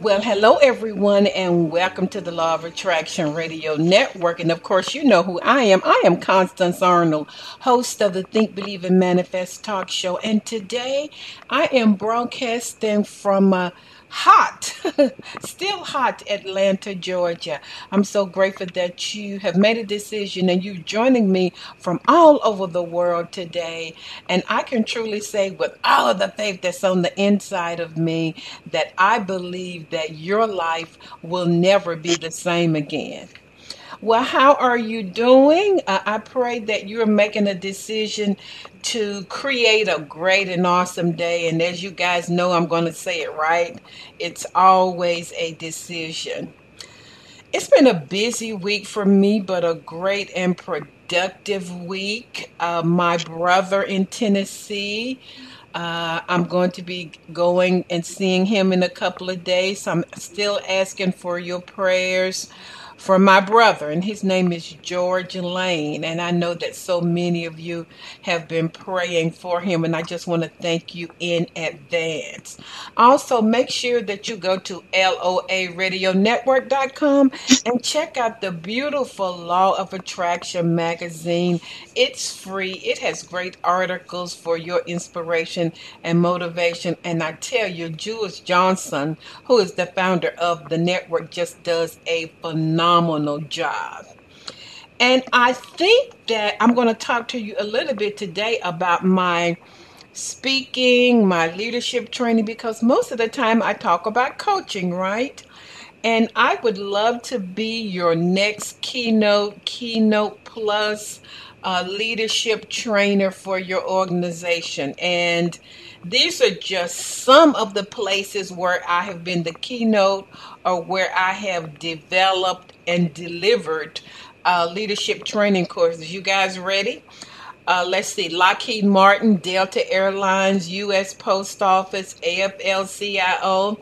Well, hello everyone, and welcome to the Law of Attraction Radio Network. And of course, you know who I am. I am Constance Arnold, host of the Think, Believe, and Manifest talk show. And today I am broadcasting from uh, hot, still hot Atlanta, Georgia. I'm so grateful that you have made a decision and you're joining me from all over the world today. And I can truly say, with all of the faith that's on the inside of me, that I believe that your life will never be the same again. Well, how are you doing? Uh, I pray that you're making a decision to create a great and awesome day. And as you guys know, I'm going to say it right. It's always a decision. It's been a busy week for me, but a great and productive week. Uh, my brother in Tennessee. Uh, I'm going to be going and seeing him in a couple of days. I'm still asking for your prayers for my brother, and his name is George Lane. And I know that so many of you have been praying for him, and I just want to thank you in advance. Also, make sure that you go to LOARadionetwork.com and check out the beautiful Law of Attraction magazine. It's free, it has great articles for your inspiration and motivation. And I tell you, Jules Johnson, who is the founder of the network, just does a phenomenal job. And I think that I'm going to talk to you a little bit today about my speaking, my leadership training, because most of the time I talk about coaching, right? And I would love to be your next keynote, keynote plus uh, leadership trainer for your organization. And these are just some of the places where I have been the keynote or where I have developed and delivered uh, leadership training courses. You guys ready? Uh, let's see, Lockheed Martin, Delta Airlines, U.S. Post Office, AFL-CIO.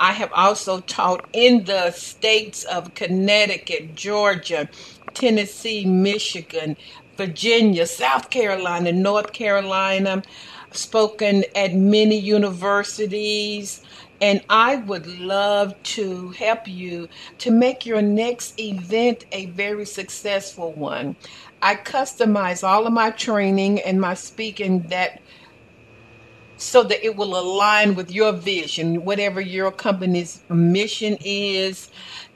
I have also taught in the states of Connecticut, Georgia, Tennessee, Michigan, Virginia, South Carolina, North Carolina, spoken at many universities. And I would love to help you to make your next event a very successful one. I customize all of my training and my speaking that so that it will align with your vision, whatever your company's mission is.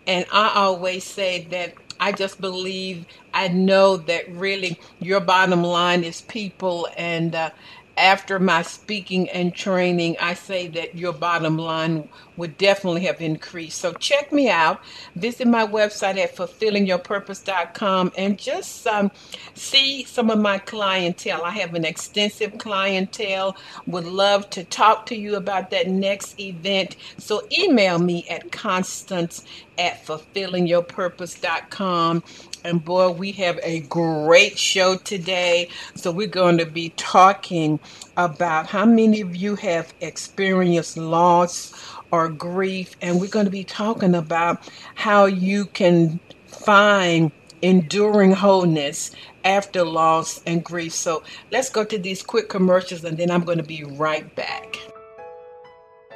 And I always say that I just believe, I know that really your bottom line is people and uh, after my speaking and training, I say that your bottom line would definitely have increased. So check me out. Visit my website at fulfillingyourpurpose.com and just um, see some of my clientele. I have an extensive clientele. Would love to talk to you about that next event. So email me at constance at fulfillingyourpurpose.com and boy, we have a great show today. So, we're going to be talking about how many of you have experienced loss or grief. And we're going to be talking about how you can find enduring wholeness after loss and grief. So, let's go to these quick commercials and then I'm going to be right back.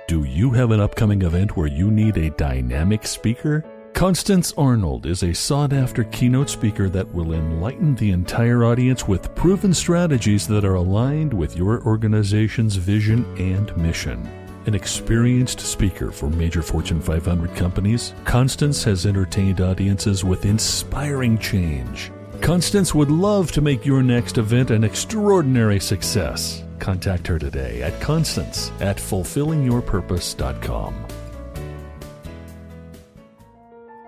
Do you have an upcoming event where you need a dynamic speaker? Constance Arnold is a sought after keynote speaker that will enlighten the entire audience with proven strategies that are aligned with your organization's vision and mission. An experienced speaker for major Fortune 500 companies, Constance has entertained audiences with inspiring change. Constance would love to make your next event an extraordinary success. Contact her today at constance at fulfillingyourpurpose.com.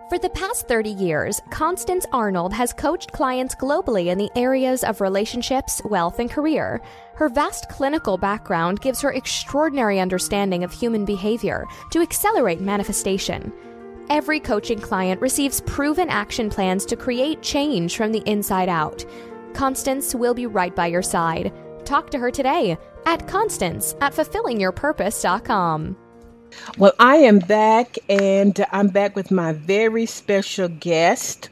For the past 30 years, Constance Arnold has coached clients globally in the areas of relationships, wealth, and career. Her vast clinical background gives her extraordinary understanding of human behavior to accelerate manifestation. Every coaching client receives proven action plans to create change from the inside out. Constance will be right by your side. Talk to her today at Constance at fulfillingyourpurpose.com. Well, I am back, and I'm back with my very special guest,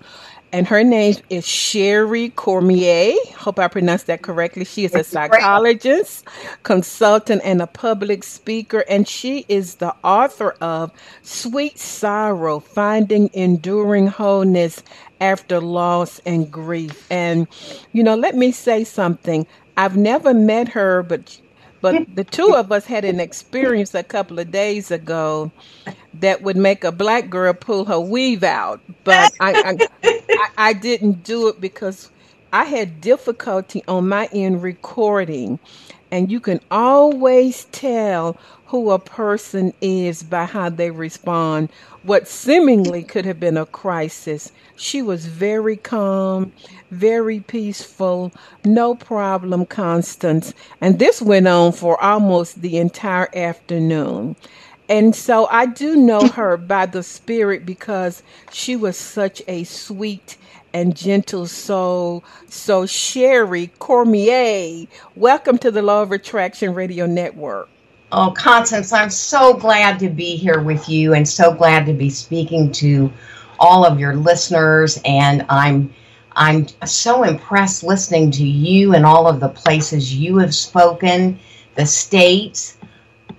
and her name is Sherry Cormier. Hope I pronounced that correctly. She is a psychologist, consultant, and a public speaker, and she is the author of Sweet Sorrow Finding Enduring Wholeness After Loss and Grief. And, you know, let me say something. I've never met her, but but the two of us had an experience a couple of days ago that would make a black girl pull her weave out. But I, I, I, didn't do it because I had difficulty on my end recording. And you can always tell who a person is by how they respond. What seemingly could have been a crisis, she was very calm, very peaceful, no problem, Constance. And this went on for almost the entire afternoon. And so I do know her by the Spirit because she was such a sweet and gentle soul. So, Sherry Cormier, welcome to the Law of Attraction Radio Network. Oh, Constance, I'm so glad to be here with you and so glad to be speaking to all of your listeners. And I'm I'm so impressed listening to you and all of the places you have spoken, the states.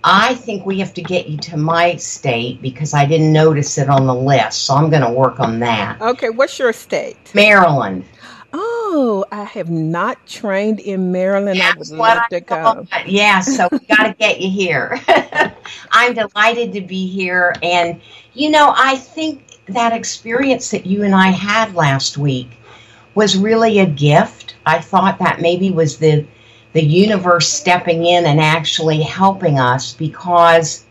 I think we have to get you to my state because I didn't notice it on the list. So I'm going to work on that. Okay, what's your state? Maryland. Oh, I have not trained in Maryland. That's I would love to go. Yeah, so we got to get you here. I'm delighted to be here. And, you know, I think that experience that you and I had last week was really a gift. I thought that maybe was the the universe stepping in and actually helping us because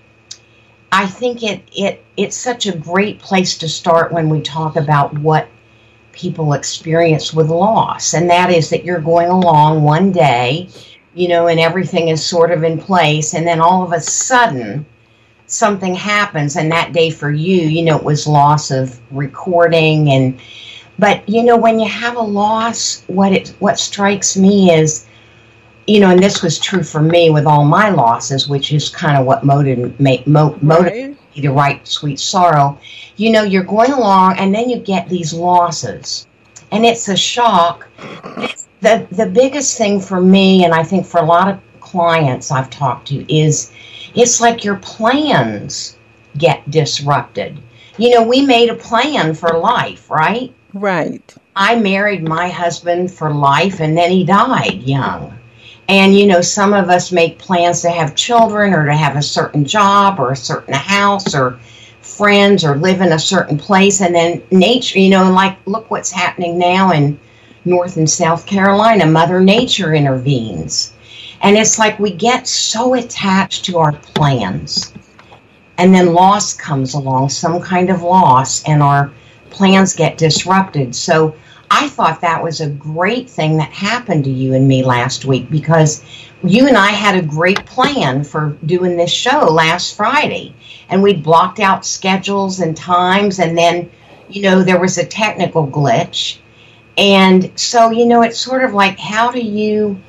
I think it it it's such a great place to start when we talk about what people experience with loss. And that is that you're going along one day you know and everything is sort of in place. And then all of a sudden something happens. And that day for you you know it was loss of recording. And but you know, when you have a loss, what it what strikes me is, you know, and this was true for me with all my losses, which is kind of what motivated motivated to write Sweet Sorrow. You know, you're going along, and then you get these losses, and it's a shock. the the biggest thing for me, and I think for a lot of clients I've talked to, is it's like your plans get disrupted. You know, we made a plan for life, right? Right. I married my husband for life and then he died young. And, you know, some of us make plans to have children or to have a certain job or a certain house or friends or live in a certain place. And then nature, you know, like, look what's happening now in North and South Carolina. Mother Nature intervenes. And it's like we get so attached to our plans. And then loss comes along, some kind of loss, and our plans get disrupted. So I thought that was a great thing that happened to you and me last week because you and I had a great plan for doing this show last Friday. And we'd blocked out schedules and times, and then, you know, there was a technical glitch. And so, you know, it's sort of like, how do you,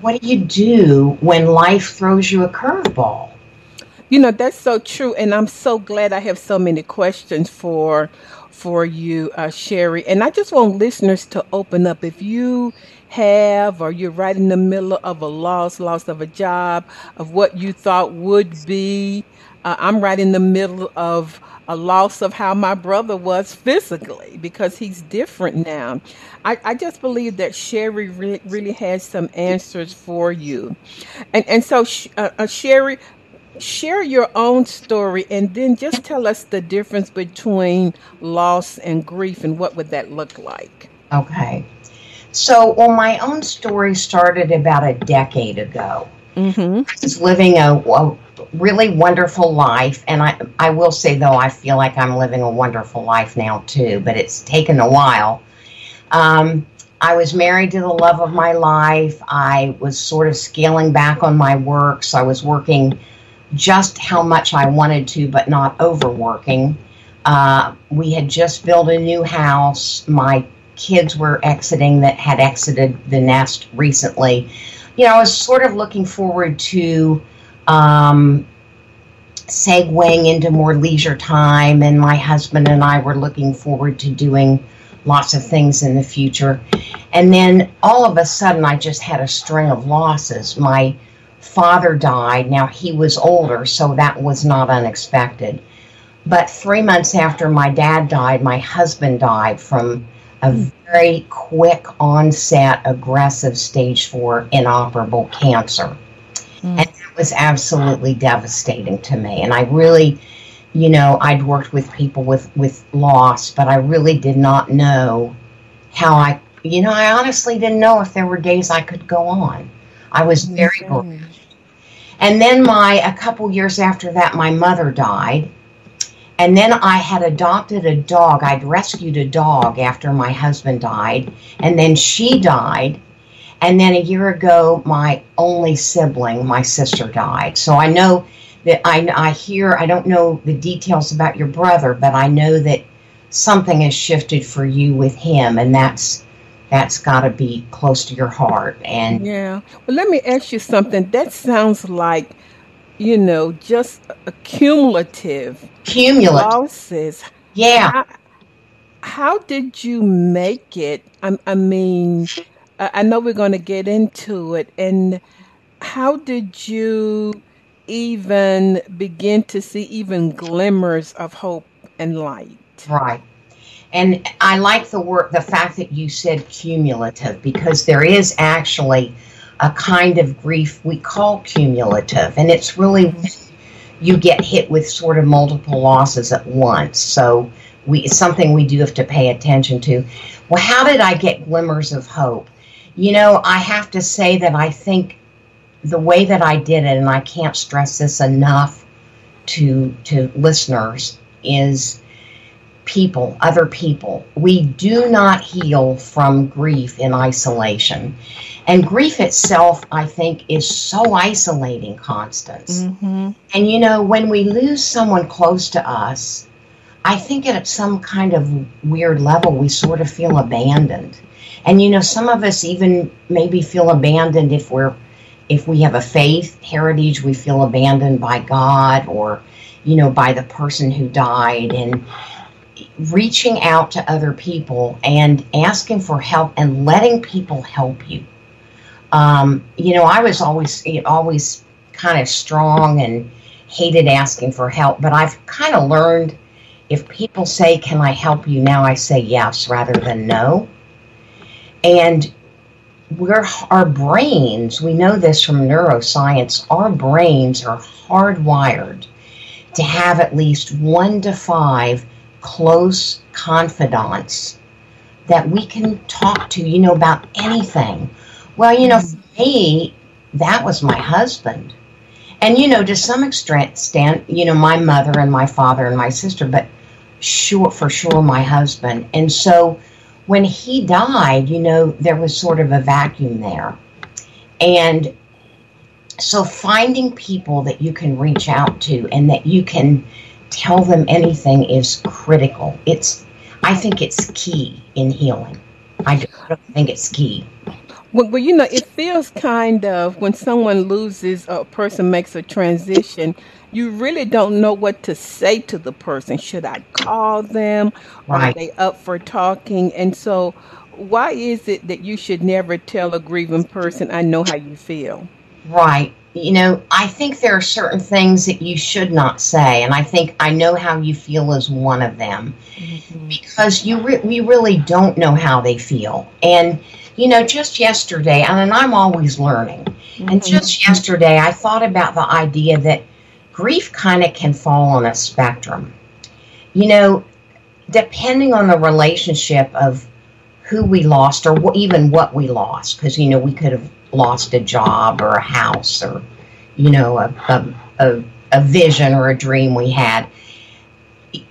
what do you do when life throws you a curveball? You know, that's so true. And I'm so glad I have so many questions for for you, uh, Sherry. And I just want listeners to open up. If you have, or you're right in the middle of a loss, loss of a job, of what you thought would be, uh, I'm right in the middle of a loss of how my brother was physically because he's different now. I, I just believe that Sherry really, has some answers for you. And, and so, uh, uh, Sherry, share your own story and then just tell us the difference between loss and grief and what would that look like. Okay. So, well, my own story started about a decade ago. Mm-hmm. I was living a, a, really wonderful life, and I I will say though I feel like I'm living a wonderful life now too, but it's taken a while. Um, I was married to the love of my life. I was sort of scaling back on my work, so I was working just how much I wanted to, but not overworking. Uh, we had just built a new house. My kids were exiting that had exited the nest recently. You know, I was sort of looking forward to um, segueing into more leisure time, and my husband and I were looking forward to doing lots of things in the future. And then all of a sudden, I just had a string of losses. My father died. Now, he was older, so that was not unexpected. But three months after my dad died, my husband died from a very quick onset, aggressive stage four inoperable cancer. Mm. And that was absolutely devastating to me. And I really, you know, I'd worked with people with, with loss, but I really did not know how I, you know, I honestly didn't know if there were days I could go on. I was very mm And then my, a couple years after that, my mother died and then I had adopted a dog. I'd rescued a dog after my husband died. And then she died. And then a year ago, my only sibling, my sister, died. So I know that I, I hear, I don't know the details about your brother, but I know that something has shifted for you with him. And that's that's got to be close to your heart and yeah well let me ask you something that sounds like you know, just a cumulative cumulative losses. Yeah. How, how did you make it? I, I mean, I know we're going to get into it, and how did you even begin to see even glimmers of hope and light? Right. And I like the word, the fact that you said cumulative, because there is actually a kind of grief we call cumulative. And it's really mm-hmm. you get hit with sort of multiple losses at once. So we it's something we do have to pay attention to. Well, how did I get glimmers of hope? You know, I have to say that I think the way that I did it, and I can't stress this enough to to listeners, is people, other people. We do not heal from grief in isolation. And grief itself, I think, is so isolating, Constance. Mm-hmm. And you know, when we lose someone close to us, I think at some kind of weird level, we sort of feel abandoned. And you know, some of us even maybe feel abandoned if we're if we have a faith heritage, we feel abandoned by God or you know by the person who died and reaching out to other people and asking for help and letting people help you um, you know, I was always always kind of strong and hated asking for help, but I've kind of learned if people say, "Can I help you?" now I say yes rather than no. And we're our brains, we know this from neuroscience, our brains are hardwired to have at least 1 to 5 close confidants that we can talk to, you know, about anything well, you know, for me, that was my husband. And, you know, to some extent, you know, my mother and my father and my sister, but sure, for sure, my husband. And so when he died, you know, there was sort of a vacuum there. And so finding people that you can reach out to and that you can tell them anything is critical. It's, I think it's key in healing. I think it's key. Well, well, you know, it feels kind of when someone loses, a person makes a transition, you really don't know what to say to the person. Should I call them? Right. Are they up for talking? And so, why is it that you should never tell a grieving person, I know how you feel? Right. You know, I think there are certain things that you should not say, and I think I know how you feel is one of them, mm-hmm. because you re- we really don't know how they feel, and you know, just yesterday, and I'm always learning, mm-hmm. and just yesterday, I thought about the idea that grief kind of can fall on a spectrum. You know, depending on the relationship of who we lost or even what we lost because you know we could have lost a job or a house or you know a, a, a, a vision or a dream we had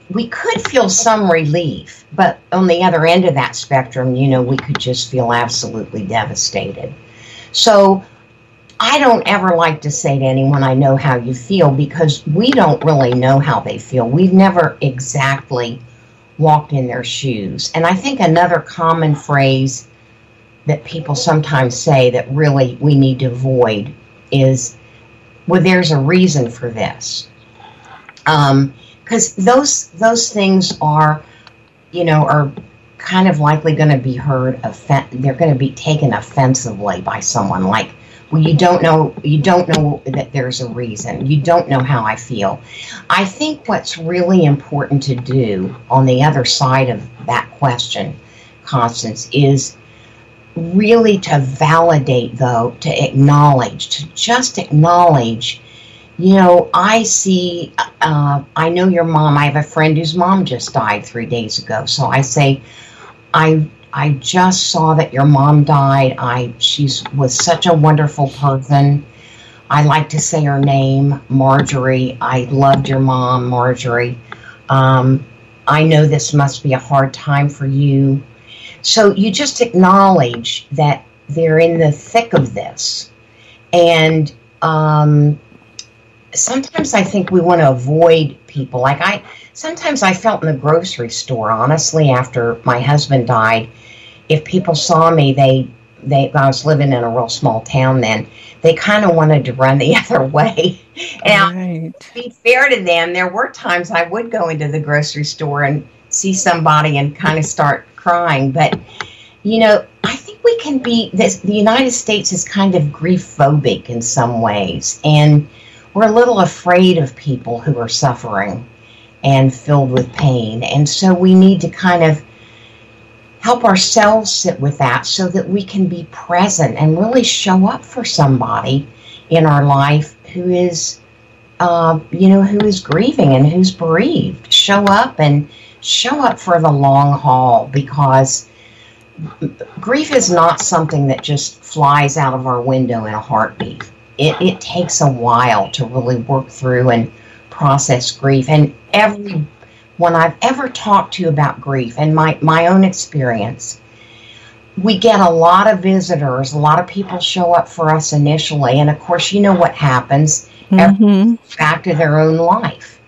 we could feel some relief but on the other end of that spectrum you know we could just feel absolutely devastated so I don't ever like to say to anyone, I know how you feel, because we don't really know how they feel. We've never exactly walked in their shoes. And I think another common phrase that people sometimes say that really we need to avoid is, well, there's a reason for this. Because um, those, those things are, you know, are kind of likely going to be heard, offen- they're going to be taken offensively by someone like, well, you don't know you don't know that there's a reason you don't know how i feel i think what's really important to do on the other side of that question constance is really to validate though to acknowledge to just acknowledge you know i see uh, i know your mom i have a friend whose mom just died three days ago so i say i I just saw that your mom died. I she was such a wonderful person. I like to say her name, Marjorie. I loved your mom, Marjorie. Um, I know this must be a hard time for you. So you just acknowledge that they're in the thick of this. And um, sometimes I think we want to avoid people. Like I, sometimes I felt in the grocery store, honestly, after my husband died, if people saw me, they they I was living in a real small town then. They kind of wanted to run the other way. and right. to be fair to them, there were times I would go into the grocery store and see somebody and kind of start crying. But you know, I think we can be this. The United States is kind of grief phobic in some ways, and we're a little afraid of people who are suffering and filled with pain. And so we need to kind of help ourselves sit with that so that we can be present and really show up for somebody in our life who is uh, you know who is grieving and who's bereaved show up and show up for the long haul because grief is not something that just flies out of our window in a heartbeat it, it takes a while to really work through and process grief and every when I've ever talked to about grief and my, my own experience, we get a lot of visitors, a lot of people show up for us initially, and of course, you know what happens. Mm-hmm. Back to their own life.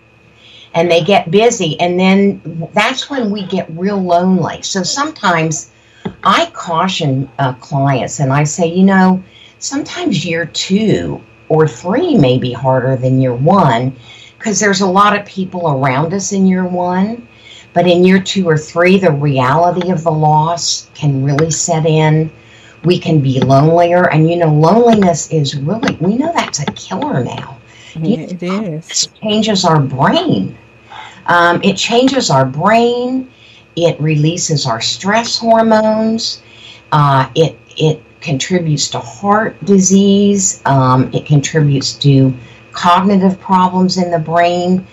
And they get busy, and then that's when we get real lonely. So sometimes I caution uh, clients and I say, you know, sometimes year two or three may be harder than year one because there's a lot of people around us in year one. But in year two or three, the reality of the loss can really set in. We can be lonelier. And, you know, loneliness is really, we know that's a killer now. Yeah, it is. It changes our brain. Um, it changes our brain. It releases our stress hormones. Uh, it, it contributes to heart disease. Um, it contributes to cognitive problems in the brain.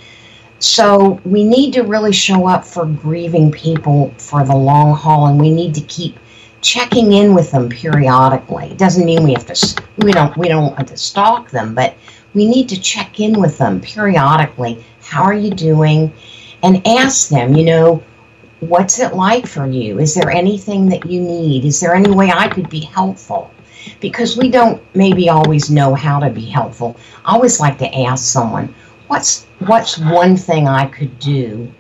So we need to really show up for grieving people for the long haul, and we need to keep checking in with them periodically. It doesn't mean we have to we don't we don't want to stalk them, but we need to check in with them periodically. How are you doing? And ask them, you know, what's it like for you? Is there anything that you need? Is there any way I could be helpful? because we don't maybe always know how to be helpful. I always like to ask someone, what's what's one thing I could do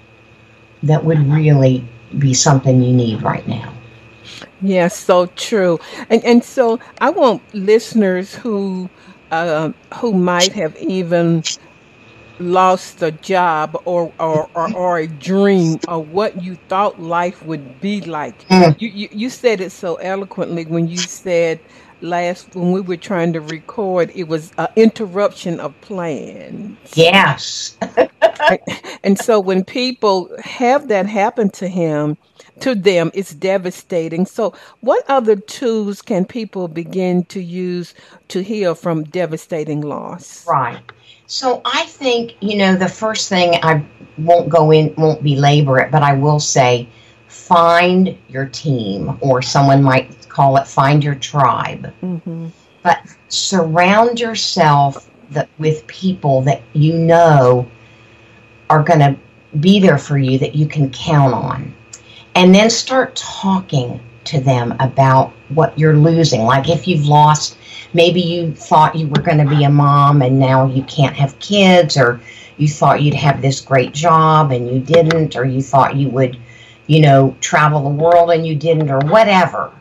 that would really be something you need right now? Yes, so true. And and so I want listeners who uh, who might have even lost a job or, or, or, or, a dream of what you thought life would be like. Mm. You, you, you said it so eloquently when you said last when we were trying to record it was an interruption of plans. Yes. And so when people have that happen to him to them it's devastating. So what other tools can people begin to use to heal from devastating loss? Right so i think you know the first thing i won't go in won't belabor it but i will say find your team, or someone might call it find your tribe. Mm-hmm. But surround yourself that, with people that you know are going to be there for you that you can count on. And then start talking to them about what you're losing. Like if you've lost, maybe you thought you were going to be a mom and now you can't have kids, or you thought you'd have this great job and you didn't, or you thought you would, you know, travel the world and you didn't, or whatever.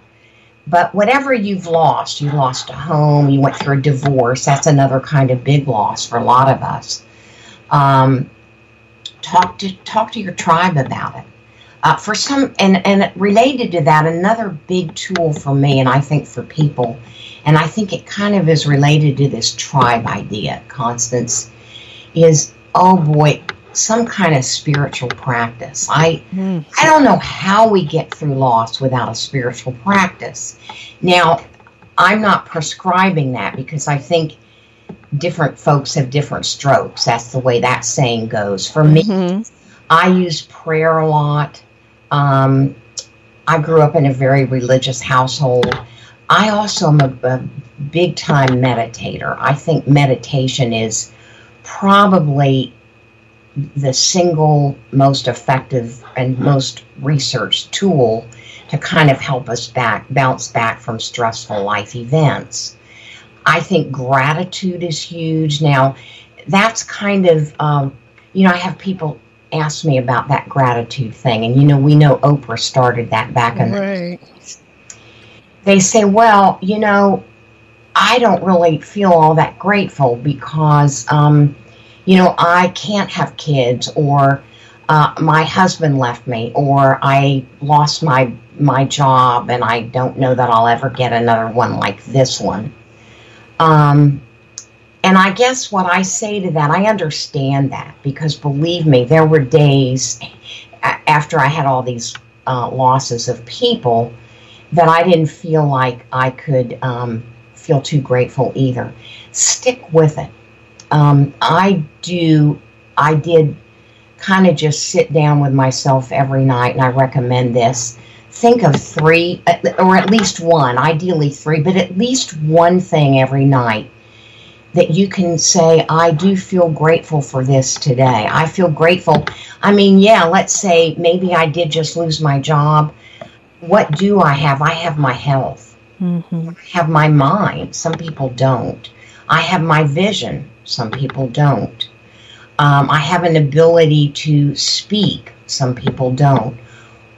But whatever you've lost, you lost a home, you went through a divorce, that's another kind of big loss for a lot of us. Um, talk to talk to your tribe about it. Uh, for some, and and related to that, another big tool for me, and I think for people, and I think it kind of is related to this tribe idea, Constance, is oh boy, some kind of spiritual practice. I mm. I don't know how we get through loss without a spiritual practice. Now, I'm not prescribing that because I think different folks have different strokes. That's the way that saying goes. For me, mm-hmm. I use prayer a lot. Um, I grew up in a very religious household. I also am a, a big time meditator. I think meditation is probably the single most effective and most researched tool to kind of help us back bounce back from stressful life events. I think gratitude is huge. Now, that's kind of um, you know I have people ask me about that gratitude thing, and you know we know Oprah started that back in right. the They say, well, you know, I don't really feel all that grateful because um, you know, I can't have kids or uh, my husband left me or I lost my my job and I don't know that I'll ever get another one like this one. Um, and I guess what I say to that, I understand that because believe me, there were days after I had all these uh, losses of people that I didn't feel like I could um, feel too grateful either. Stick with it um, I do, I did kind of just sit down with myself every night, and I recommend this. Think of three, or at least one, ideally three, but at least one thing every night that you can say, I do feel grateful for this today. I feel grateful. I mean, yeah, let's say maybe I did just lose my job. What do I have? I have my health. Mm-hmm. I have my mind. Some people don't. I have my vision. Some people don't. Um, I have an ability to speak. Some people don't.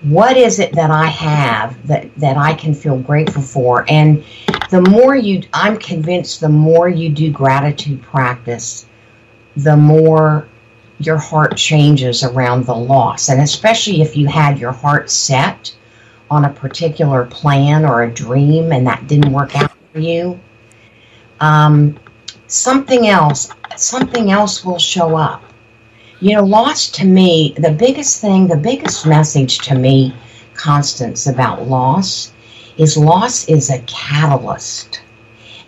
What is it that I have that, that I can feel grateful for? And the more you, I'm convinced, the more you do gratitude practice, the more your heart changes around the loss. And especially if you had your heart set on a particular plan or a dream and that didn't work out for you, um, something else, something else will show up. You know, loss to me, the biggest thing, the biggest message to me, Constance, about loss is loss is a catalyst.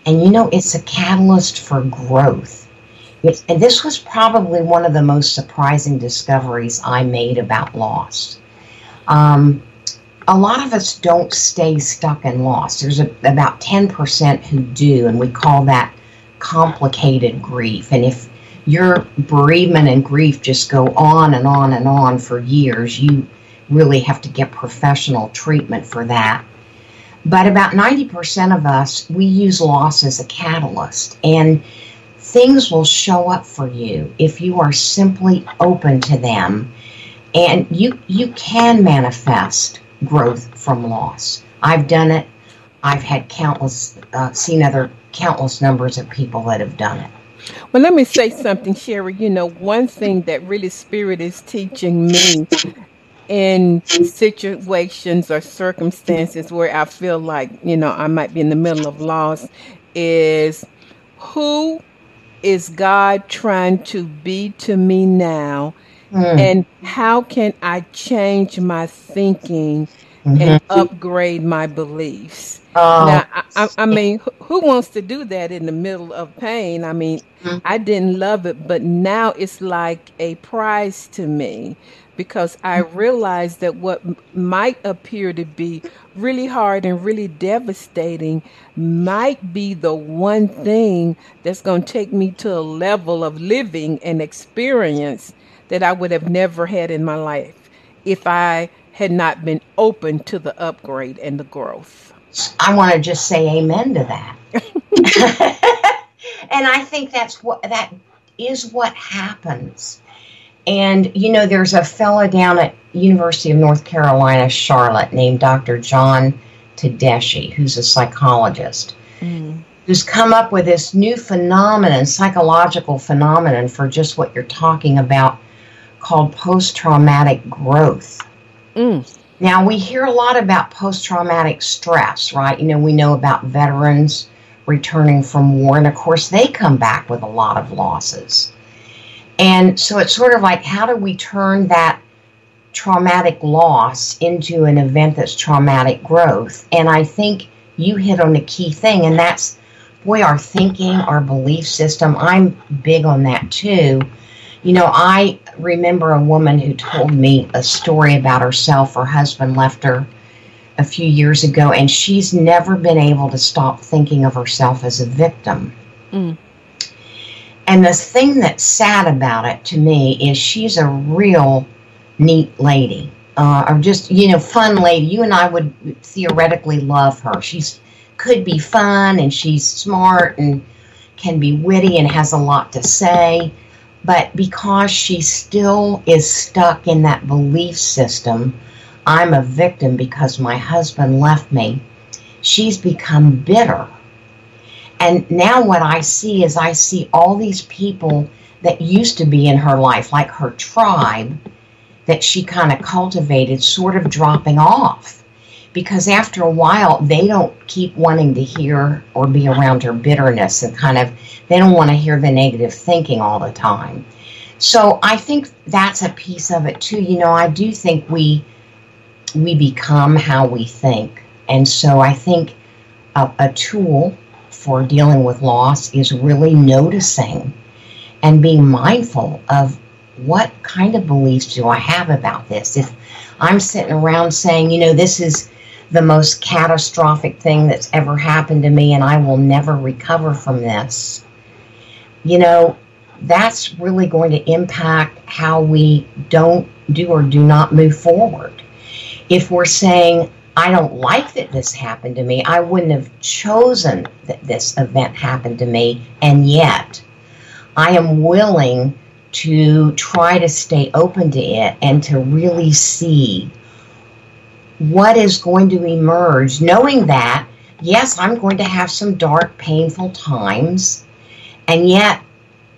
And you know, it's a catalyst for growth. It's, and this was probably one of the most surprising discoveries I made about loss. Um, a lot of us don't stay stuck in loss. There's a, about 10% who do, and we call that complicated grief. And if your bereavement and grief just go on and on and on for years, you really have to get professional treatment for that. But about 90% of us, we use loss as a catalyst. And things will show up for you if you are simply open to them. And you, you can manifest growth from loss. I've done it. I've had countless, uh, seen other countless numbers of people that have done it. Well, let me say something, Sherry. You know, one thing that really Spirit is teaching me in situations or circumstances where I feel like, you know, I might be in the middle of loss is who is God trying to be to me now? Mm. And how can I change my thinking. And upgrade my beliefs. Oh. Now, I, I, mean, who wants to do that in the middle of pain? I mean, mm-hmm. I didn't love it, but now it's like a prize to me because I mm-hmm. realize that what might appear to be really hard and really devastating might be the one thing that's going to take me to a level of living and experience that I would have never had in my life if I had not been open to the upgrade and the growth. I want to just say amen to that. and I think that's what that is what happens. And you know, there's a fellow down at University of North Carolina, Charlotte, named Dr. John Tedeschi, who's a psychologist, mm. who's come up with this new phenomenon, psychological phenomenon for just what you're talking about, called post-traumatic growth. Mm. Now, we hear a lot about post traumatic stress, right? You know, we know about veterans returning from war, and of course, they come back with a lot of losses. And so it's sort of like, how do we turn that traumatic loss into an event that's traumatic growth? And I think you hit on the key thing, and that's, boy, our thinking, our belief system. I'm big on that too. You know, I remember a woman who told me a story about herself. Her husband left her a few years ago, and she's never been able to stop thinking of herself as a victim. Mm. And the thing that's sad about it to me is she's a real neat lady, uh, or just you know, fun lady. You and I would theoretically love her. She's could be fun, and she's smart, and can be witty, and has a lot to say but because she still is stuck in that belief system, I'm a victim because my husband left me, she's become bitter. And now what I see is I see all these people that used to be in her life, like her tribe, that she kind of cultivated, sort of dropping off. Because after a while, they don't keep wanting to hear or be around her bitterness and kind of they don't want to hear the negative thinking all the time. So I think that's a piece of it too. You know, I do think we we become how we think. And so I think a, a tool for dealing with loss is really noticing and being mindful of what kind of beliefs do I have about this? If I'm sitting around saying, you know, this is the most catastrophic thing that's ever happened to me and I will never recover from this, you know, that's really going to impact how we don't do or do not move forward. If we're saying, I don't like that this happened to me, I wouldn't have chosen that this event happened to me, and yet I am willing to try to stay open to it and to really see what is going to emerge, knowing that, yes, I'm going to have some dark, painful times, and yet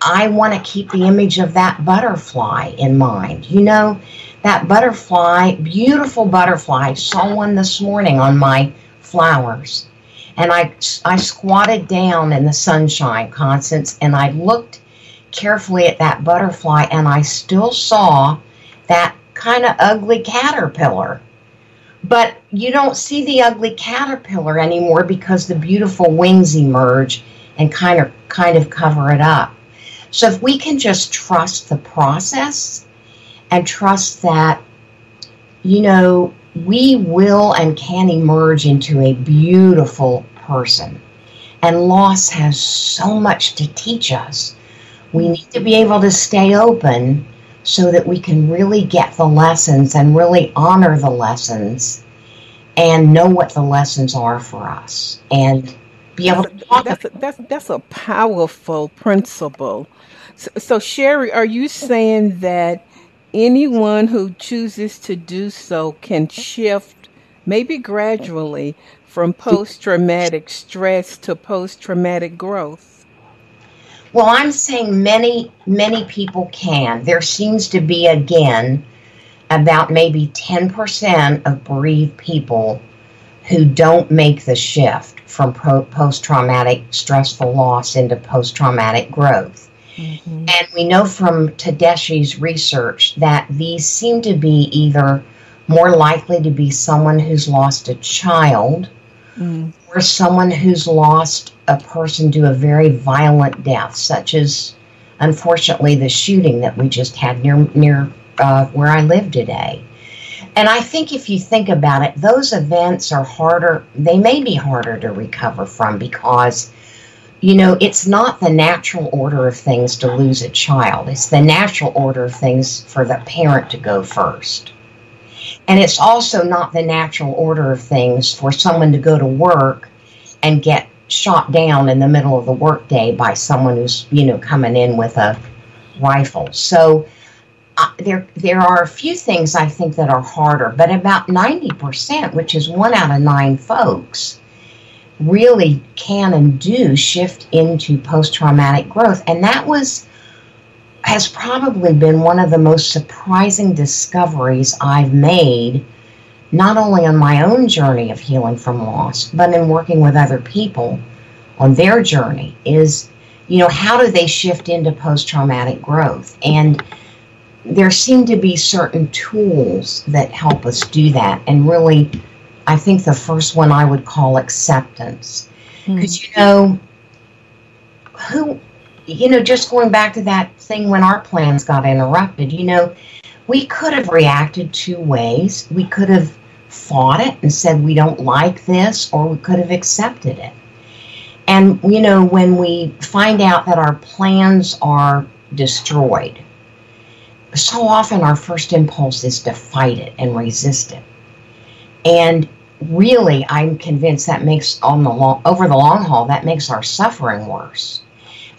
I want to keep the image of that butterfly in mind. You know, that butterfly, beautiful butterfly. Saw one this morning on my flowers. And I, I squatted down in the sunshine, Constance, and I looked carefully at that butterfly, and I still saw that kind of ugly caterpillar. But you don't see the ugly caterpillar anymore because the beautiful wings emerge and kind of kind of cover it up. So if we can just trust the process and trust that, you know, we will and can emerge into a beautiful person. And loss has so much to teach us. We need to be able to stay open so that we can really get the lessons and really honor the lessons and know what the lessons are for us and be able to talk that's, a, that's, that's a powerful principle so, so, Sherry, are you saying that anyone who chooses to do so can shift, maybe gradually, from post traumatic stress to post traumatic growth? Well, I'm saying many, many people can. There seems to be, again, about maybe 10% of bereaved people who don't make the shift from post traumatic stressful loss into post traumatic growth. Mm-hmm. And we know from Tedeschi's research that these seem to be either more likely to be someone who's lost a child mm. or someone who's lost a person to a very violent death, such as unfortunately the shooting that we just had near near uh, where I live today. And I think if you think about it, those events are harder, they may be harder to recover from because, you know, it's not the natural order of things to lose a child. It's the natural order of things for the parent to go first. And it's also not the natural order of things for someone to go to work and get shot down in the middle of the workday by someone who's, you know, coming in with a rifle. So, uh, there there are a few things I think that are harder, but about 90%, which is one out of nine folks, really can and do shift into post traumatic growth. And that was has probably been one of the most surprising discoveries I've made, not only on my own journey of healing from loss, but in working with other people on their journey, is, you know, how do they shift into post traumatic growth? And there seem to be certain tools that help us do that. And really, I think the first one I would call acceptance. Because, mm-hmm. you know, who, you know, just going back to that thing when our plans got interrupted, you know, we could have reacted two ways. We could have fought it and said, we don't like this, or we could have accepted it. And, you know, when we find out that our plans are destroyed, so often our first impulse is to fight it and resist it. And really, I'm convinced that makes on the long, over the long haul that makes our suffering worse.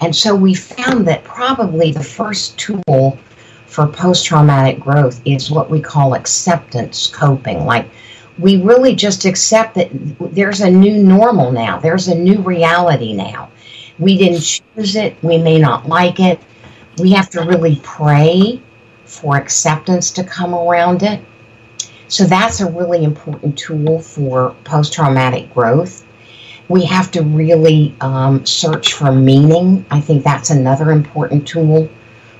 And so we found that probably the first tool for post traumatic growth is what we call acceptance coping. Like we really just accept that there's a new normal now, there's a new reality now. We didn't choose it, we may not like it. We have to really pray for acceptance to come around it. So that's a really important tool for post traumatic growth. We have to really um, search for meaning. I think that's another important tool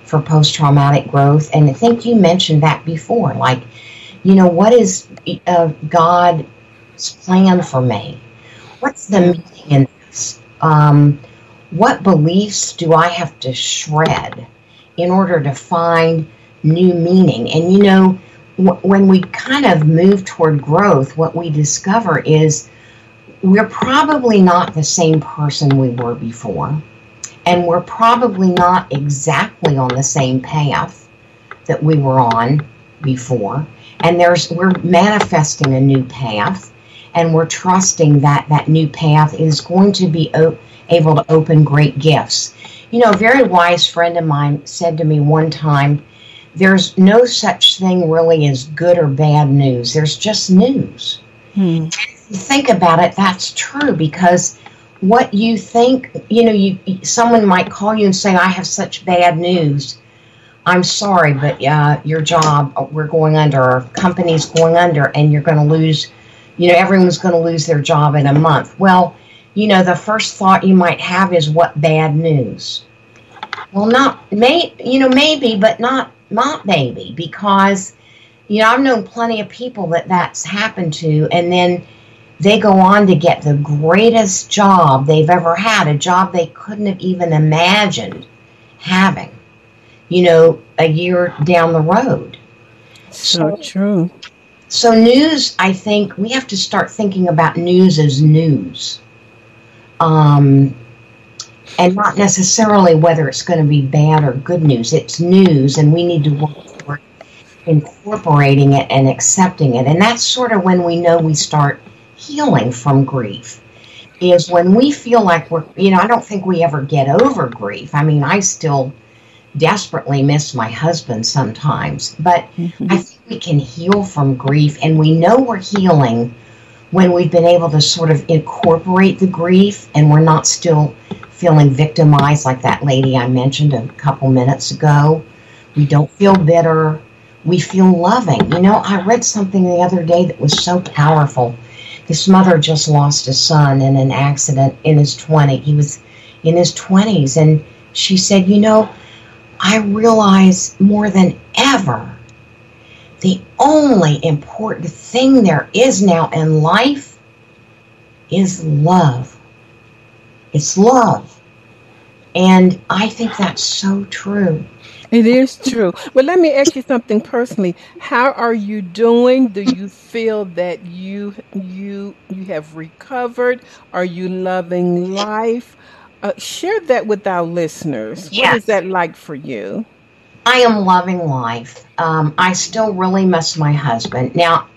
for post traumatic growth. And I think you mentioned that before. Like, you know, what is uh, God's plan for me? What's the meaning in this? Um, what beliefs do I have to shred in order to find new meaning. And you know, when we kind of move toward growth, what we discover is we're probably not the same person we were before. And we're probably not exactly on the same path that we were on before. And there's we're manifesting a new path and we're trusting that that new path is going to be able to open great gifts. You know, a very wise friend of mine said to me one time, there's no such thing really as good or bad news. There's just news. Hmm. Think about it, that's true because what you think, you know, you someone might call you and say, "I have such bad news." I'm sorry, but uh, your job, uh, we're going under, our company's going under, and you're going to lose, you know, everyone's going to lose their job in a month. Well, you know, the first thought you might have is, what bad news? Well, not, may, you know, maybe, but not not maybe because you know I've known plenty of people that that's happened to, and then they go on to get the greatest job they've ever had, a job they couldn't have even imagined having, you know, a year down the road. So, so true. So, news, I think we have to start thinking about news as news. Um, and not necessarily whether it's going to be bad or good news. It's news, and we need to work toward incorporating it and accepting it. And that's sort of when we know we start healing from grief. Is when we feel like we're, you know, I don't think we ever get over grief. I mean, I still desperately miss my husband sometimes, but mm-hmm. I think we can heal from grief, and we know we're healing when we've been able to sort of incorporate the grief and we're not still feeling victimized like that lady I mentioned a couple minutes ago. We don't feel bitter. We feel loving. You know, I read something the other day that was so powerful. This mother just lost a son in an accident in his 20s. He was in his 20s and she said, "You know, I realize more than ever the only important thing there is now in life is love. It's love. And I think that's so true. It is true. But let me ask you something personally. How are you doing? Do you feel that you you you have recovered? Are you loving life? Uh, share that with our listeners. What is that like for you? I am loving life. Um, I still really miss my husband. Now,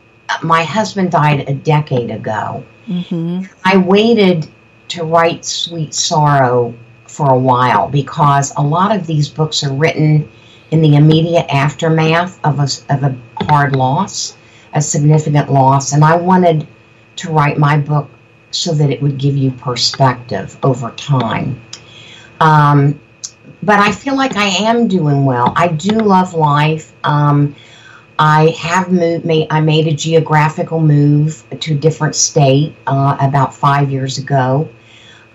my husband died a decade ago. Mm-hmm. I waited to write Sweet Sorrow for a while because a lot of these books are written in the immediate aftermath of a, of a hard loss, a significant loss. And I wanted to write my book so that it would give you perspective over time. Um, but I feel like I am doing well. I do love life. Um, I have moved. Made, I made a geographical move to a different state uh, about five years ago.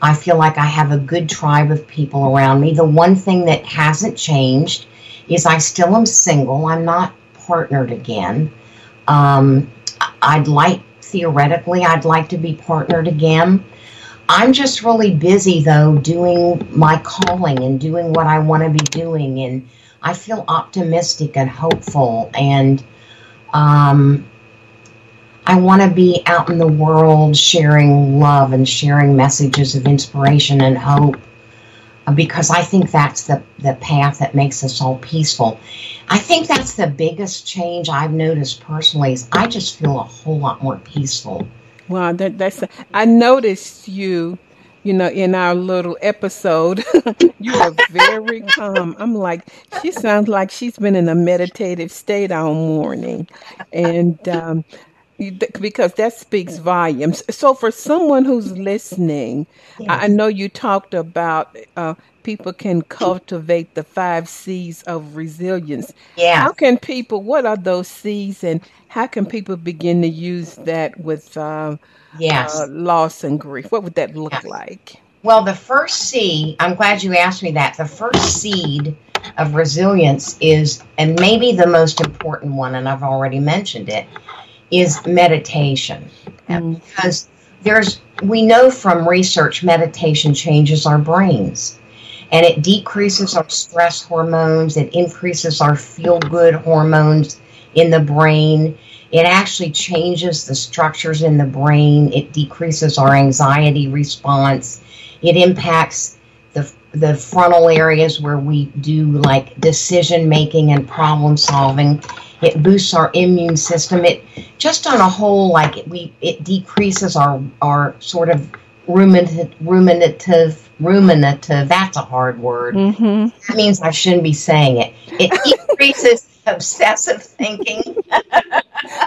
I feel like I have a good tribe of people around me. The one thing that hasn't changed is I still am single. I'm not partnered again. Um, I'd like, theoretically, I'd like to be partnered again. I'm just really busy, though, doing my calling and doing what I want to be doing. And I feel optimistic and hopeful. And um, I want to be out in the world sharing love and sharing messages of inspiration and hope uh, because I think that's the, the path that makes us all peaceful. I think that's the biggest change I've noticed personally is I just feel a whole lot more peaceful. Wow, that that's I noticed you, you know, in our little episode, you are very calm. I'm like, she sounds like she's been in a meditative state all morning, and um, because that speaks volumes. So, for someone who's listening. I know you talked about uh, people can cultivate the five C's of resilience. Yeah. How can people? What are those C's, and how can people begin to use that with uh, yes. Uh, loss and grief? What would that look yes. like? Well, the first C. I'm glad you asked me that. The first seed of resilience is, and maybe the most important one, and I've already mentioned it is meditation. Mm. Because there's, we know from research, meditation changes our brains and it decreases our stress hormones, it increases our feel good hormones in the brain. It actually changes the structures in the brain. It decreases our anxiety response. It impacts the, the frontal areas where we do like decision making and problem solving it boosts our immune system. It just on a whole like we it decreases our our sort of ruminative ruminative ruminative that's a hard word. Mm-hmm. that means i shouldn't be saying it. It decreases obsessive thinking.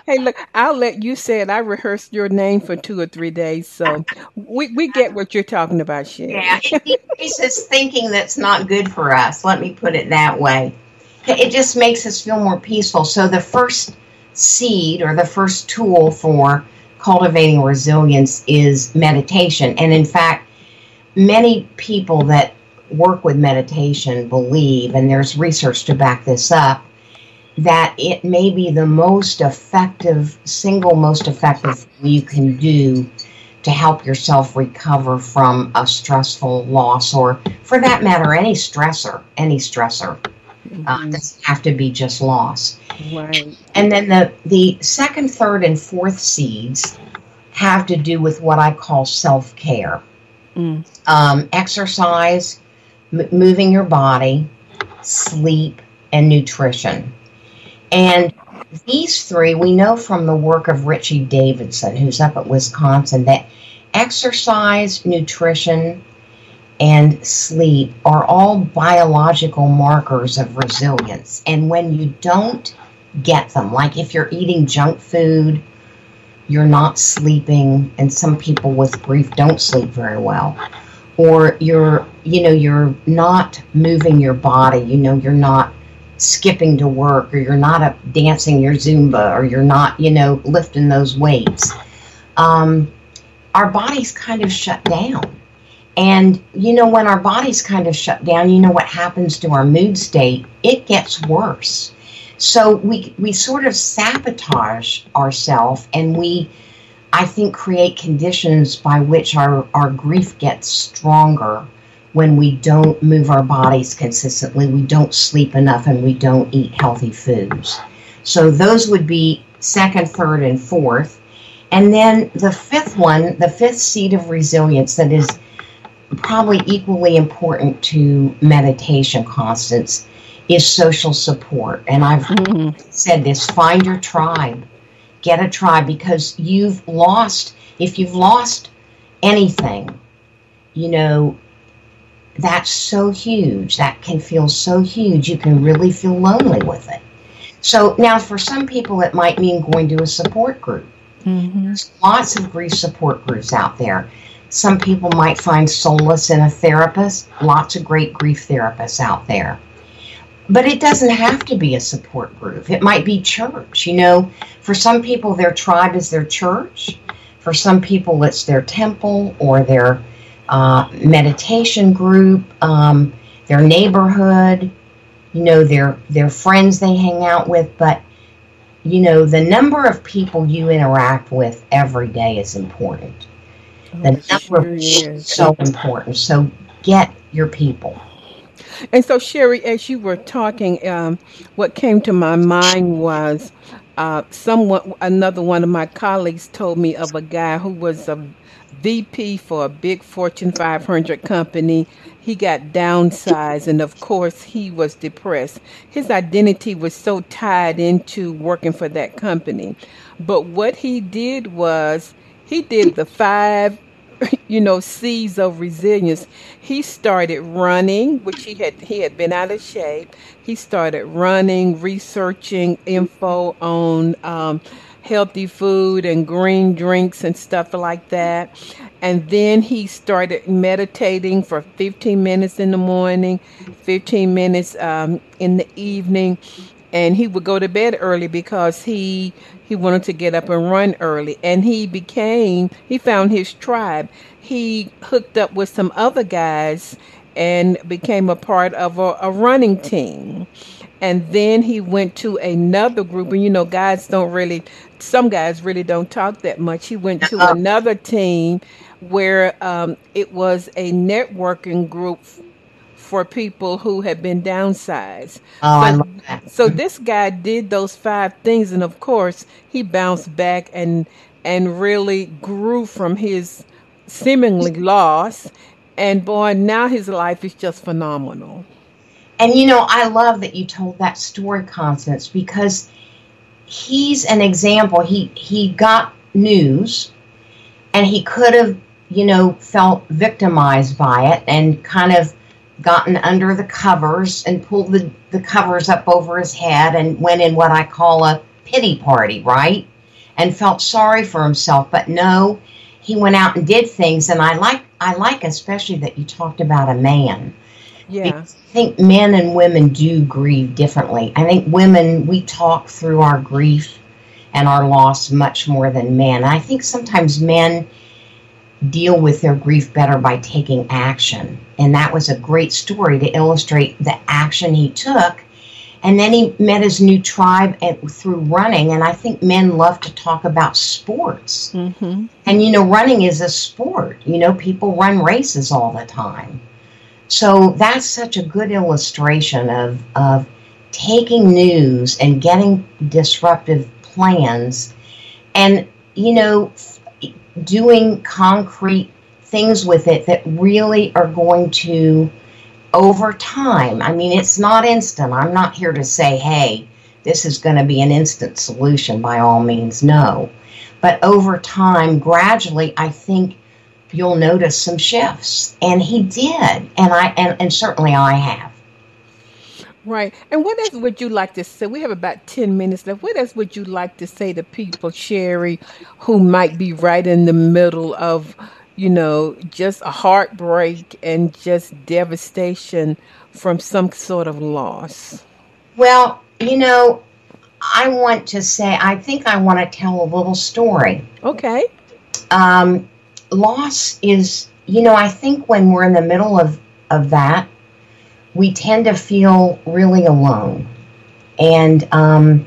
Hey look i'll let you say it. I rehearsed your name for two or three days so we, we get what you're talking about Sherry. yeah it decreases thinking that's not good for us let me put it that way it just makes us feel more peaceful. So the first seed or the first tool for cultivating resilience is meditation. And in fact, many people that work with meditation believe, and there's research to back this up, that it may be the most effective, single most effective thing you can do to help yourself recover from a stressful loss or, for that matter, any stressor, any stressor. Mm-hmm. Uh, doesn't have to be just loss. Right. And then the the second, third, and fourth seeds have to do with what I call self care, mm. um, exercise, m- moving your body, sleep, and nutrition. And these three, we know from the work of Richie Davidson, who's up at Wisconsin, that exercise, nutrition, and sleep are all biological markers of resilience. And when you don't get them, like if you're eating junk food, you're not sleeping, and some people with grief don't sleep very well, or you're, you know, you're not moving your body, you know, you're not skipping to work, or you're not up dancing your Zumba, or you're not, you know, lifting those weights. Um, our bodies kind of shut down and, you know, when our bodies kind of shut down, you know what happens to our mood state? It gets worse. So we we sort of sabotage ourselves, and we, I think, create conditions by which our our grief gets stronger when we don't move our bodies consistently, we don't sleep enough, and we don't eat healthy foods. So those would be second, third, and fourth. And then the fifth one, the fifth seed of resilience that is probably equally important to meditation Constance is social support. And I've mm-hmm. said this find your tribe, get a tribe because you've lost, if you've lost anything, you know, that's so huge. That can feel so huge. You can really feel lonely with it. So now, for some people, it might mean going to a support group. Mm-hmm. There's lots of grief support groups out there. Some people might find solace in a therapist. Lots of great grief therapists out there. But it doesn't have to be a support group. It might be church. You know, for some people, their tribe is their church. For some people, it's their temple or their uh, meditation group, um, their neighborhood you know their their friends they hang out with but you know the number of people you interact with every day is important the number sure is so important so get your people and so sherry as you were talking um, what came to my mind was uh, someone another one of my colleagues told me of a guy who was a VP for a big Fortune 500 company. He got downsized, and of course, he was depressed. His identity was so tied into working for that company. But what he did was he did the five you know C's of resilience he started running which he had he had been out of shape he started running researching info on um, healthy food and green drinks and stuff like that. And then he started meditating for 15 minutes in the morning, 15 minutes um, in the evening. And he would go to bed early because he he wanted to get up and run early. And he became he found his tribe. He hooked up with some other guys and became a part of a, a running team and then he went to another group and you know guys don't really some guys really don't talk that much he went to uh-huh. another team where um, it was a networking group for people who had been downsized oh, so, I love that. so this guy did those five things and of course he bounced back and and really grew from his seemingly loss and boy now his life is just phenomenal and you know, I love that you told that story, Constance, because he's an example. He he got news, and he could have, you know, felt victimized by it and kind of gotten under the covers and pulled the, the covers up over his head and went in what I call a pity party, right? And felt sorry for himself. But no, he went out and did things and I like I like especially that you talked about a man yeah. I think men and women do grieve differently. I think women, we talk through our grief and our loss much more than men. I think sometimes men deal with their grief better by taking action. And that was a great story to illustrate the action he took. And then he met his new tribe at, through running. And I think men love to talk about sports. Mm-hmm. And, you know, running is a sport. You know, people run races all the time. So that's such a good illustration of, of taking news and getting disruptive plans and, you know, doing concrete things with it that really are going to, over time, I mean, it's not instant. I'm not here to say, hey, this is going to be an instant solution by all means. No. But over time, gradually, I think you'll notice some shifts. And he did. And I and, and certainly I have. Right. And what else would you like to say? We have about 10 minutes left. What else would you like to say to people, Sherry, who might be right in the middle of, you know, just a heartbreak and just devastation from some sort of loss? Well, you know, I want to say, I think I want to tell a little story. Okay. Um, loss is, you know, I think when we're in the middle of, of that, we tend to feel really alone. And um,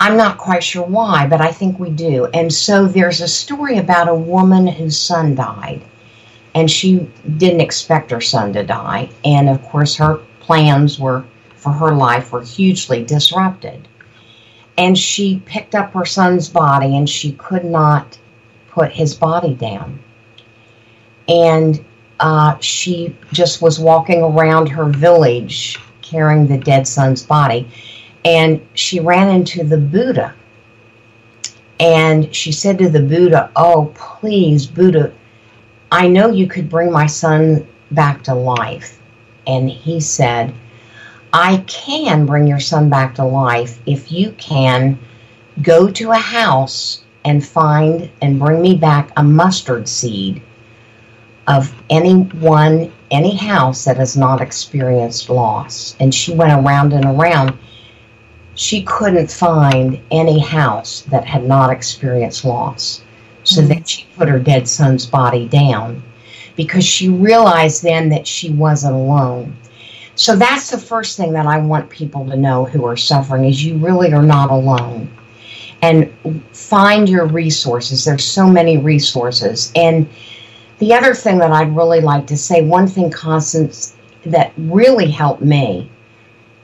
I'm not quite sure why, but I think we do. And so there's a story about a woman whose son died, and she didn't expect her son to die. And of course, her plans were for her life were hugely disrupted. And she picked up her son's body, and she could not put his body down. And uh, she just was walking around her village carrying the dead son's body and she ran into the Buddha. And she said to the Buddha, Oh, please, Buddha, I know you could bring my son back to life. And he said, I can bring your son back to life if you can go to a house and find and bring me back a mustard seed of anyone, any house that has not experienced loss. And she went around and around she couldn't find any house that had not experienced loss. So mm-hmm. then she put her dead son's body down because she realized then that she wasn't alone. So that's the first thing that I want people to know who are suffering is you really are not alone. And find your resources. There's so many resources. And the other thing that I'd really like to say, one thing Constance that really helped me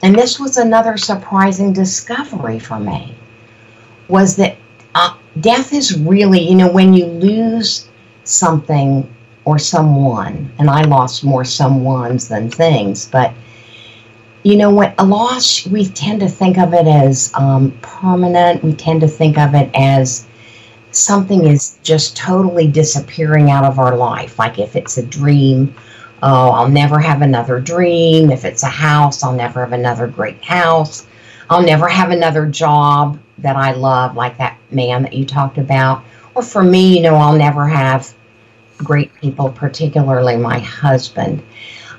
and this was another surprising discovery for me, was that uh, death is really, you know, when you lose something or someone, and I lost more someones than things, but you know, what a loss, we tend to think of it as um, permanent. We tend to think of it as something is just totally disappearing out of our life, like if it's a dream Oh, I'll never have another dream. If it's a house, I'll never have another great house. I'll never have another job that I love, like that man that you talked about. Or for me, you know, I'll never have great people, particularly my husband.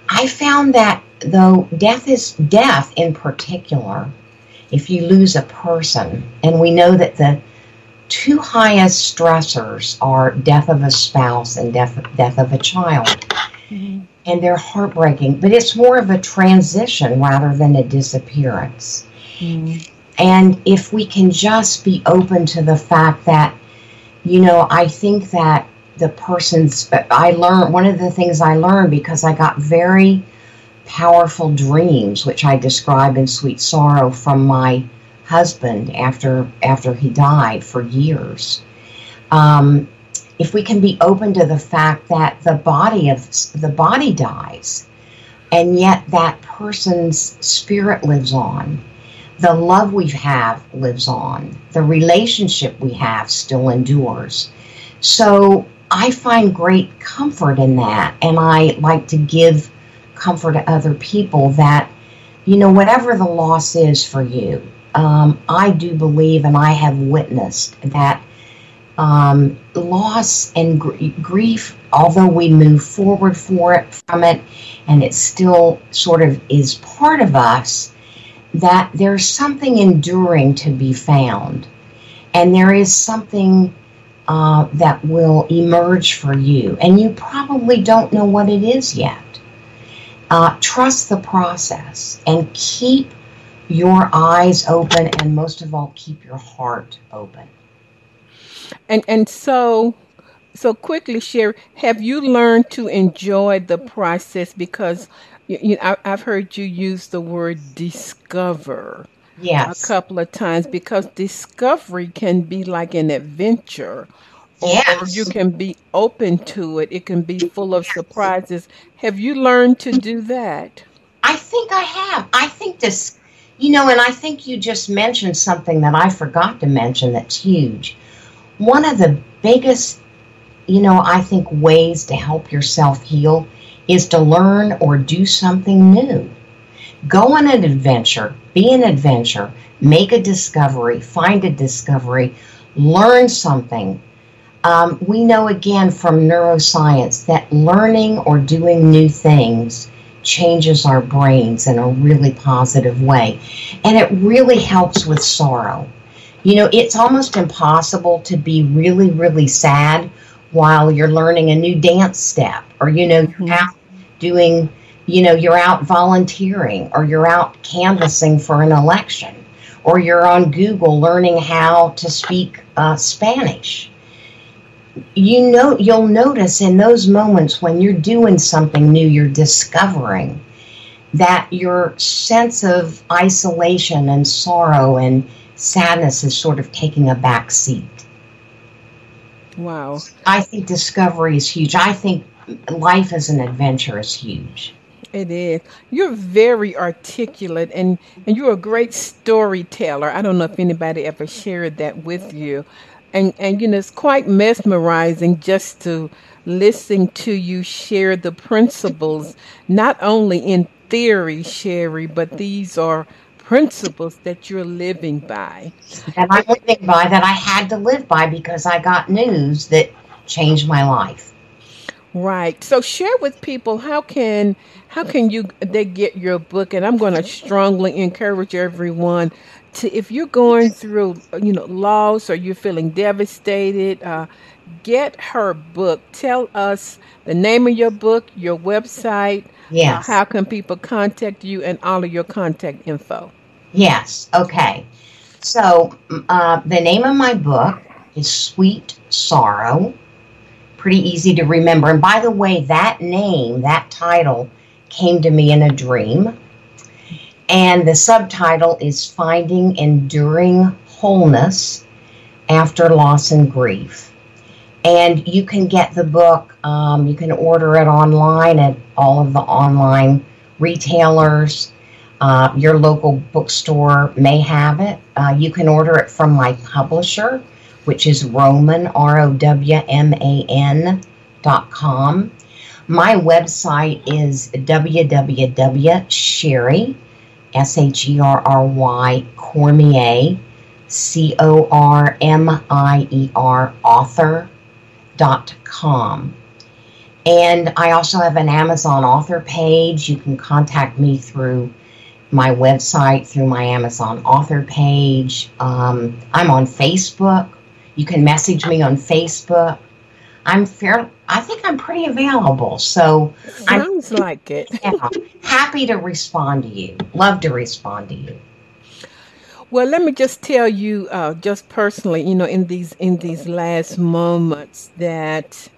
I found that though death is death in particular, if you lose a person, and we know that the two highest stressors are death of a spouse and death, death of a child. Mm-hmm and they're heartbreaking, but it's more of a transition rather than a disappearance. Mm. And if we can just be open to the fact that, you know, I think that the person's, I learned, one of the things I learned because I got very powerful dreams, which I describe in Sweet Sorrow from my husband after after he died for years. Um, if we can be open to the fact that the body of the body dies and yet that person's spirit lives on the love we have lives on the relationship we have still endures so i find great comfort in that and i like to give comfort to other people that you know whatever the loss is for you um, i do believe and i have witnessed that um, loss and gr- grief, although we move forward for it from it, and it still sort of is part of us, that there's something enduring to be found, and there is something uh, that will emerge for you, and you probably don't know what it is yet. Uh, trust the process and keep your eyes open, and most of all, keep your heart open. And and so so quickly, share have you learned to enjoy the process? Because you, you know, I, have heard you use the word discover. Yes. A couple of times because discovery can be like an adventure. Or, yes. or you can be open to it. It can be full of surprises. Have you learned to do that? I think I have. I think this, you know, and I think you just mentioned something that I forgot to mention that's huge one of the biggest, you know, I think ways to help yourself heal is to learn or do something new. Go on an adventure, be an adventure, make a discovery, find a discovery, learn something. Um, we know again from neuroscience that learning or doing new things changes our brains in a really positive way. And it really helps with sorrow. You know, it's almost impossible to be really, really sad while you're learning a new dance step or, you know, mm-hmm. doing you know, you're out volunteering or you're out canvassing for an election or you're on Google learning how to speak uh, Spanish. You know, you'll notice in those moments when you're doing something new, you're discovering that your sense of isolation and sorrow and sadness is sort of taking a back seat. Wow. I think discovery is huge. I think life as an adventure is huge. It is. You're very articulate and, and you're a great storyteller. I don't know if anybody ever shared that with you. And and you know it's quite mesmerizing just to listen to you share the principles, not only in theory, Sherry, but these are principles that you're living by. That I'm living by, that I had to live by because I got news that changed my life. Right. So share with people how can how can you they get your book and I'm going to strongly encourage everyone to if you're going through you know loss or you're feeling devastated uh, get her book. Tell us the name of your book, your website, Yes. uh, how can people contact you and all of your contact info. Yes. Okay. So uh, the name of my book is Sweet Sorrow. Pretty easy to remember. And by the way, that name, that title, came to me in a dream. And the subtitle is Finding Enduring Wholeness After Loss and Grief. And you can get the book, um, you can order it online at all of the online retailers. Uh, your local bookstore may have it. Uh, you can order it from my publisher, which is Rowman, R O W M A N dot com. My website is www.sherry, S H E R R Y, Cormier, C O R M I E R, author dot com. And I also have an Amazon author page. You can contact me through my website, through my Amazon author page. Um, I'm on Facebook. You can message me on Facebook. I'm fair. I think I'm pretty available. So I'm Sounds like it. yeah, happy to respond to you. Love to respond to you. Well, let me just tell you, uh, just personally, you know, in these in these last moments, that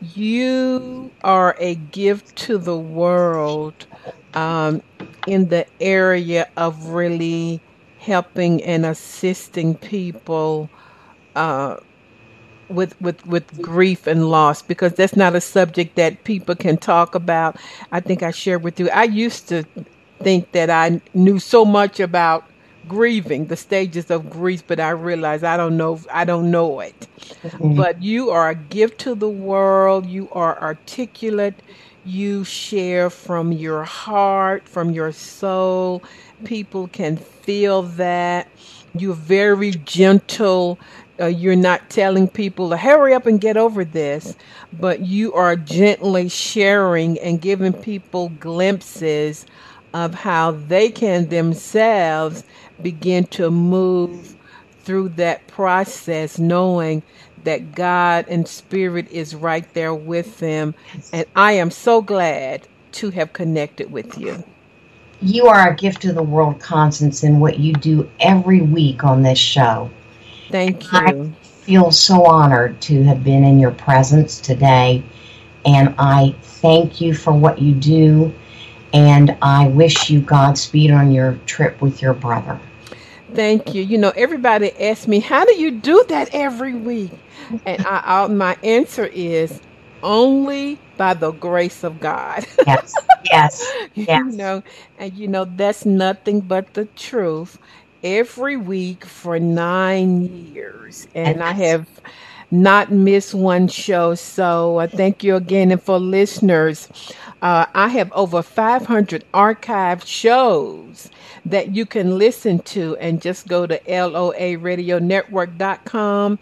you are a gift to the world um, in the area of really helping and assisting people uh, with with with grief and loss because that's not a subject that people can talk about. I think I shared with you. I used to think that I knew so much about grieving, the stages of grief, but I realize I don't know I don't know it. Mm-hmm. But you are a gift to the world. You are articulate. You share from your heart, from your soul. People can feel that. You're very gentle. Uh, you're not telling people to hurry up and get over this, but you are gently sharing and giving people glimpses of how they can themselves begin to move through that process, knowing that God and Spirit is right there with them. And I am so glad to have connected with you. You are a gift to the world, Constance, in what you do every week on this show. Thank you. I feel so honored to have been in your presence today, and I thank you for what you do, and I wish you Godspeed on your trip with your brother. Thank you. You know, everybody asks me, how do you do that every week? And I, I, my answer is only by the grace of God. Yes, yes, you know, and you know, that's nothing but the truth. Every week for nine years. And I have not missed one show. So I thank you again. And for listeners, uh, I have over 500 archived shows that you can listen to and just go to loaradionetwork.com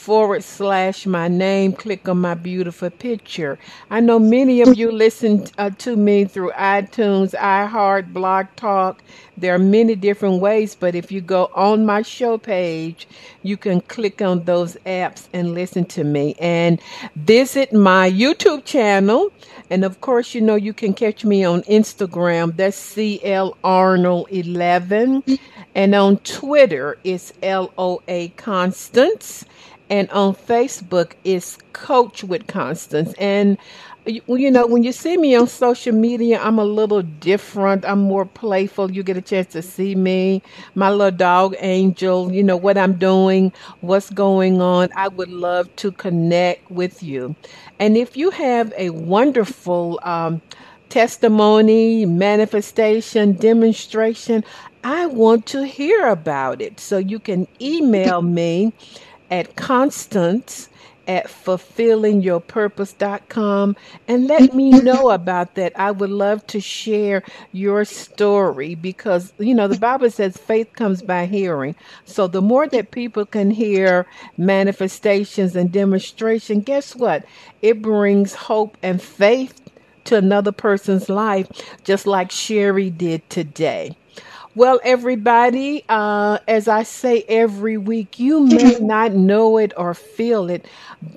forward slash my name. Click on my beautiful picture. I know many of you listen uh, to me through iTunes, iHeart, Blog Talk. There are many different ways, but if you go on my show page, you can click on those apps and listen to me and visit my YouTube channel. And of course, you know, you can catch me on Instagram. That's CL Arnold 11. And on Twitter, it's LOA Constance. And on Facebook, it's Coach with Constance. And you know, when you see me on social media, I'm a little different. I'm more playful. You get a chance to see me, my little dog Angel, you know, what I'm doing, what's going on. I would love to connect with you. And if you have a wonderful um, testimony, manifestation, demonstration, I want to hear about it. So you can email me at Constance at fulfillingyourpurpose.com and let me know about that. I would love to share your story because, you know, the Bible says faith comes by hearing. So the more that people can hear manifestations and demonstration, guess what? It brings hope and faith to another person's life, just like Sherry did today. Well, everybody, uh, as I say every week, you may not know it or feel it,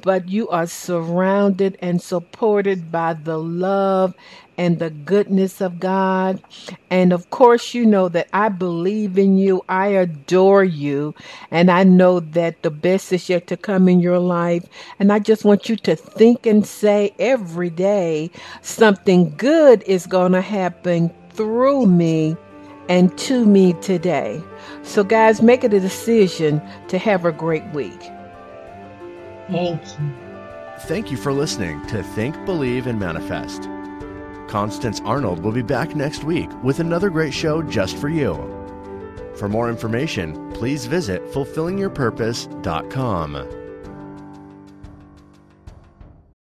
but you are surrounded and supported by the love and the goodness of God. And of course, you know that I believe in you, I adore you, and I know that the best is yet to come in your life. And I just want you to think and say every day something good is going to happen through me and to me today. So, guys, make it a decision to have a great week. Thank you. Thank you for listening to Think, Believe, and Manifest. Constance Arnold will be back next week with another great show just for you. For more information, please visit fulfillingyourpurpose.com.